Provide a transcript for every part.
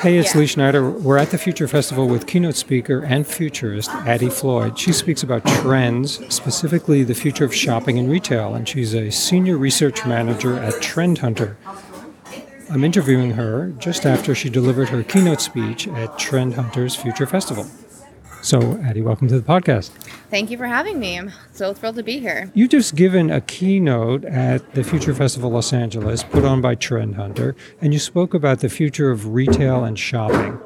Hey, it's Yeah. Lee Schneider. We're at the Future Festival with keynote speaker and futurist Addie Floyd. She speaks about trends, specifically the future of shopping and retail, and she's a senior research manager at Trend Hunter. I'm interviewing her just after she delivered her keynote speech at Trend Hunter's Future Festival. So, Addie, welcome to the podcast. Thank you for having me. I'm so thrilled to be here. You just given a keynote at the Future Festival Los Angeles, put on by Trend Hunter, and you spoke about the future of retail and shopping.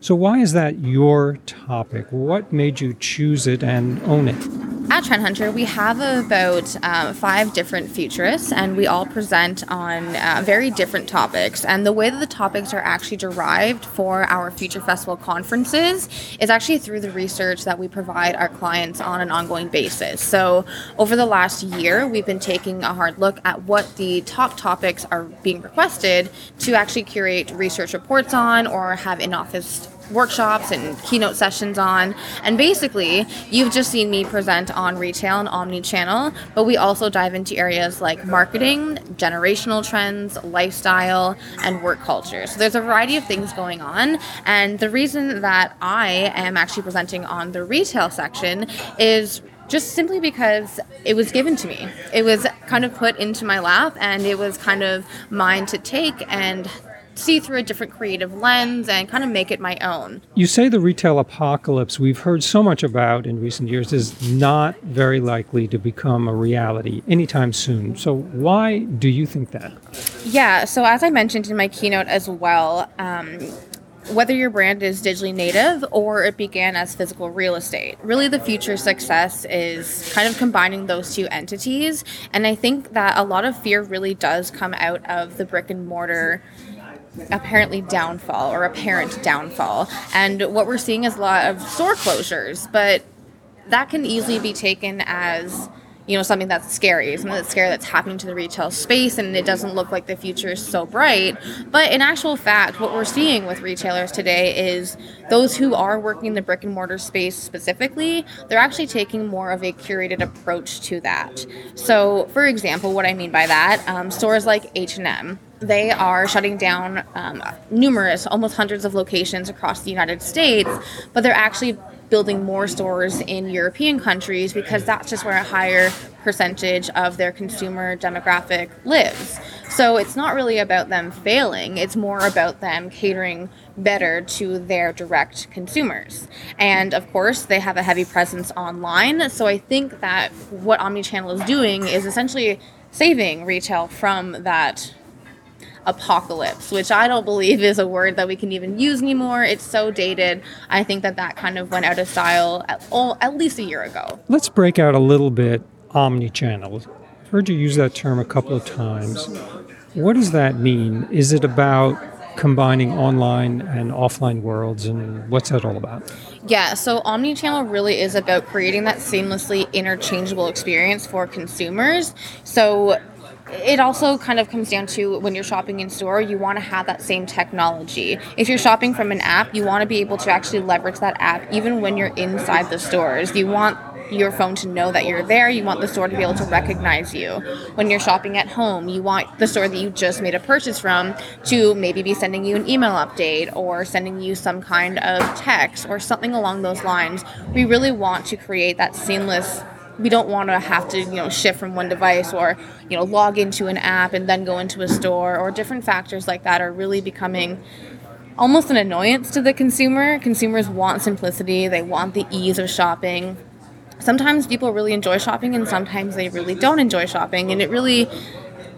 So, why is that your topic? What made you choose it and own it? At Trend Hunter, we have about um, five different futurists, and we all present on uh, very different topics. And the way that the topics are actually derived for our Future Festival conferences is actually through the research that we provide our clients on an ongoing basis. So, over the last year, we've been taking a hard look at what the top topics are being requested to actually curate research reports on or have in office workshops and keynote sessions on. And basically, you've just seen me present on retail and omni-channel, but we also dive into areas like marketing, generational trends, lifestyle, and work culture. So there's a variety of things going on. And the reason that I am actually presenting on the retail section is just simply because it was given to me. It was kind of put into my lap and it was kind of mine to take and see through a different creative lens and kind of make it my own. You say the retail apocalypse we've heard so much about in recent years is not very likely to become a reality anytime soon. So, why do you think that? Yeah, so as I mentioned in my keynote as well, um, whether your brand is digitally native or it began as physical real estate, really the future success is kind of combining those two entities. And I think that a lot of fear really does come out of the brick and mortar apparently downfall or apparent downfall. And what we're seeing is a lot of store closures, but that can easily be taken as you know something that's scary something that's scary that's happening to the retail space and it doesn't look like the future is so bright. But in actual fact what we're seeing with retailers today is those who are working in the brick and mortar space specifically they're actually taking more of a curated approach to that. So for example what i mean by that um, stores like h&m they are shutting down um, numerous, almost hundreds of locations across the United States, but they're actually building more stores in European countries because that's just where a higher percentage of their consumer demographic lives. So it's not really about them failing, it's more about them catering better to their direct consumers. And of course, they have a heavy presence online. So I think that what Omnichannel is doing is essentially saving retail from that apocalypse, which I don't believe is a word that we can even use anymore. It's so dated. I think that that kind of went out of style at, oh, at least a year ago. Let's break out a little bit omni channel. I've heard you use that term a couple of times. What does that mean? Is it about combining online and offline worlds, and what's that all about? Yeah, so omnichannel really is about creating that seamlessly interchangeable experience for consumers. So it also kind of comes down to when you're shopping in store, you want to have that same technology. If you're shopping from an app, you want to be able to actually leverage that app even when you're inside the stores. You want your phone to know that you're there. You want the store to be able to recognize you. When you're shopping at home, you want the store that you just made a purchase from to maybe be sending you an email update or sending you some kind of text or something along those lines. We really want to create that seamless we don't want to have to you know shift from one device or you know log into an app and then go into a store or different factors like that are really becoming almost an annoyance to the consumer. Consumers want simplicity. They want the ease of shopping. Sometimes people really enjoy shopping and sometimes they really don't enjoy shopping. And it really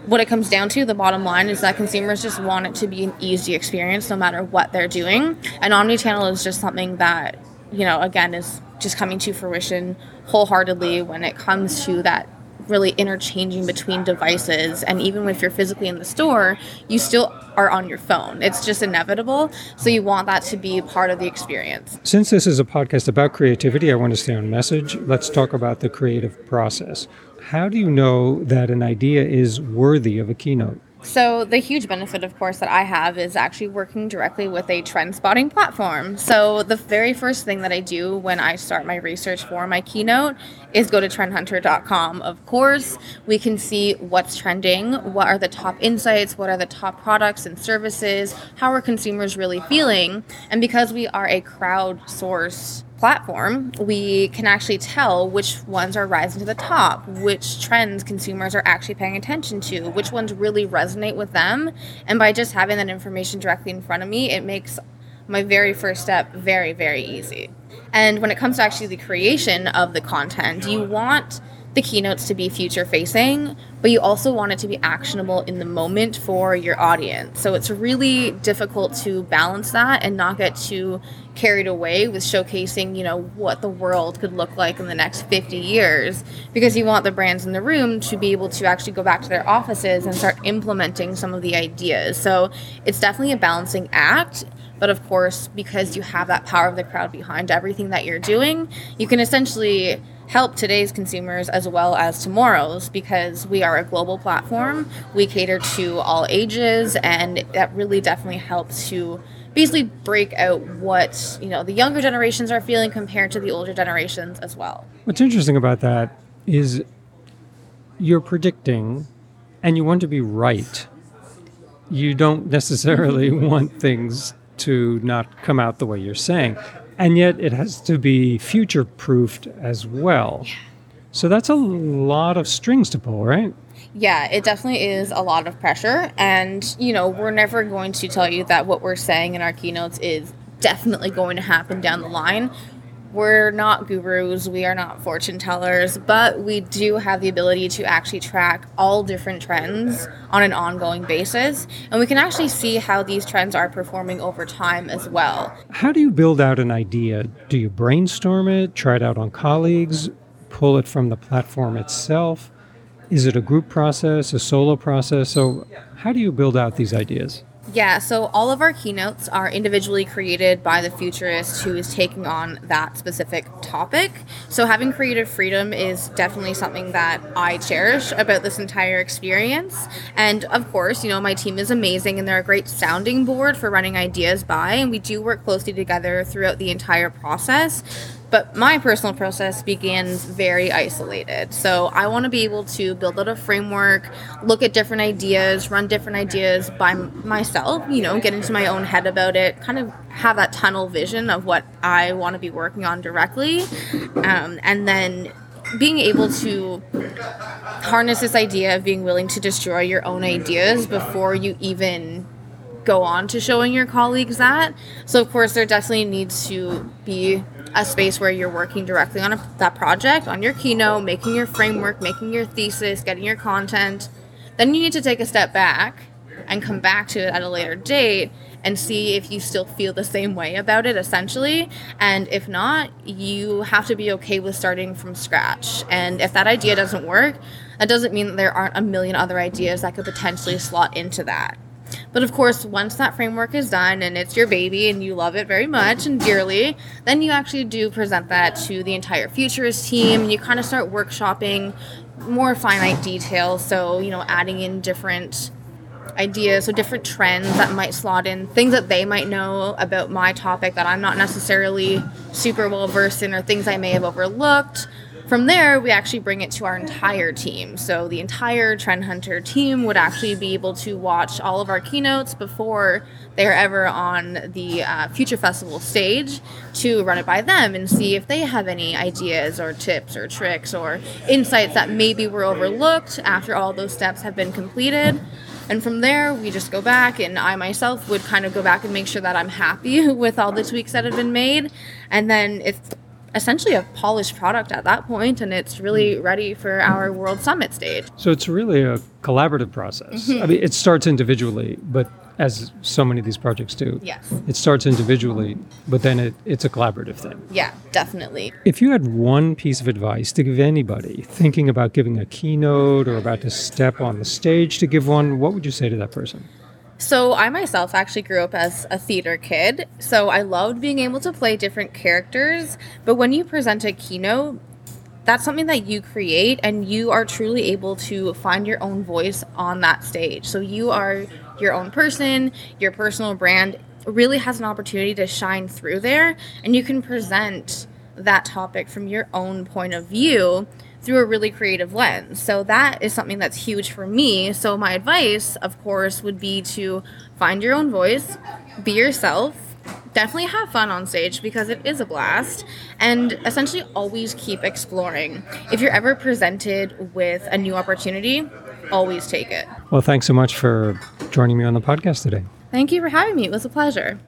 what it comes down to the bottom line is that consumers just want it to be an easy experience no matter what they're doing. And omnichannel is just something that you know again is just coming to fruition wholeheartedly when it comes to that really interchanging between devices and even if you're physically in the store you still are on your phone it's just inevitable so you want that to be part of the experience Since this is a podcast about creativity, I want to stay on message. Let's talk about the creative process. How do you know that an idea is worthy of a keynote? So, the huge benefit, of course, that I have is actually working directly with a trend spotting platform. So, the very first thing that I do when I start my research for my keynote is go to trendhunter.com. Of course, we can see what's trending, what are the top insights, what are the top products and services, how are consumers really feeling. And because we are a crowdsourced platform, we can actually tell which ones are rising to the top, which trends consumers are actually paying attention to, which ones really resonate with them. And by just having that information directly in front of me, it makes my very first step very, very easy. And when it comes to actually the creation of the content, you want the keynotes to be future facing, but you also want it to be actionable in the moment for your audience. So it's really difficult to balance that and not get too carried away with showcasing, you know, what the world could look like in the next 50 years because you want the brands in the room to be able to actually go back to their offices and start implementing some of the ideas. So it's definitely a balancing act. But of course, because you have that power of the crowd behind everything that you're doing, you can essentially help today's consumers as well as tomorrow's because we are a global platform. We cater to all ages, and that really definitely helps to basically break out what you know the younger generations are feeling compared to the older generations as well. What's interesting about that is you're predicting, and you want to be right. You don't necessarily want things to not come out the way you're saying and yet it has to be future proofed as well. Yeah. So that's a lot of strings to pull, right? Yeah, it definitely is a lot of pressure. And, you know, we're never going to tell you that what we're saying in our keynotes is definitely going to happen down the line we're not gurus, we are not fortune tellers, but we do have the ability to actually track all different trends on an ongoing basis. And we can actually see how these trends are performing over time as well. How do you build out an idea? Do you brainstorm it, try it out on colleagues, pull it from the platform itself? Is it a group process, a solo process? So, how do you build out these ideas? Yeah, so all of our keynotes are individually created by the futurist who is taking on that specific topic. So having creative freedom is definitely something that I cherish about this entire experience. And of course, you know, my team is amazing and they're a great sounding board for running ideas by, and we do work closely together throughout the entire process. But my personal process begins very isolated. So I want to be able to build out a framework, look at different ideas, run different ideas by myself, you know, get into my own head about it, kind of have that tunnel vision of what I want to be working on directly. Um, and then being able to harness this idea of being willing to destroy your own ideas before you even go on to showing your colleagues that. So, of course, there definitely needs to be a space where you're working directly on a, that project, on your keynote, making your framework, making your thesis, getting your content. Then you need to take a step back and come back to it at a later date and see if you still feel the same way about it essentially and if not you have to be okay with starting from scratch and if that idea doesn't work that doesn't mean that there aren't a million other ideas that could potentially slot into that but of course, once that framework is done and it's your baby and you love it very much and dearly, then you actually do present that to the entire Futurist team and you kind of start workshopping more finite details. So, you know, adding in different ideas, so different trends that might slot in, things that they might know about my topic that I'm not necessarily super well versed in, or things I may have overlooked, from there, we actually bring it to our entire team. So the entire Trend Hunter team would actually be able to watch all of our keynotes before they're ever on the uh, Future Festival stage to run it by them and see if they have any ideas or tips or tricks or insights that maybe were overlooked after all those steps have been completed. And from there, we just go back, and I myself would kind of go back and make sure that I'm happy with all the tweaks that have been made. And then if essentially a polished product at that point and it's really hmm. ready for our world summit stage. So it's really a collaborative process. Mm-hmm. i mean it starts individually but as so many of these projects do yes. it starts individually but then it, it's a collaborative thing. Yeah definitely. If you had one piece of advice to give anybody thinking about giving a keynote or about to step on the stage to give one what would you say to that person so, I myself actually grew up as a theater kid, so I loved being able to play different characters. But when you present a keynote, that's something that you create and you are truly able to find your own voice on that stage. So you are your own person, your personal brand really has an opportunity to shine through there and you can present that topic from your own point of view through a really creative lens. So that is something that's huge for me. So my advice, of course, would be to find your own voice, be yourself, definitely have fun on stage because it is a blast and essentially always keep exploring. If you're ever presented with a new opportunity, always take it. Well, thanks so much for joining me on the podcast today. Thank you for having me. It was a pleasure.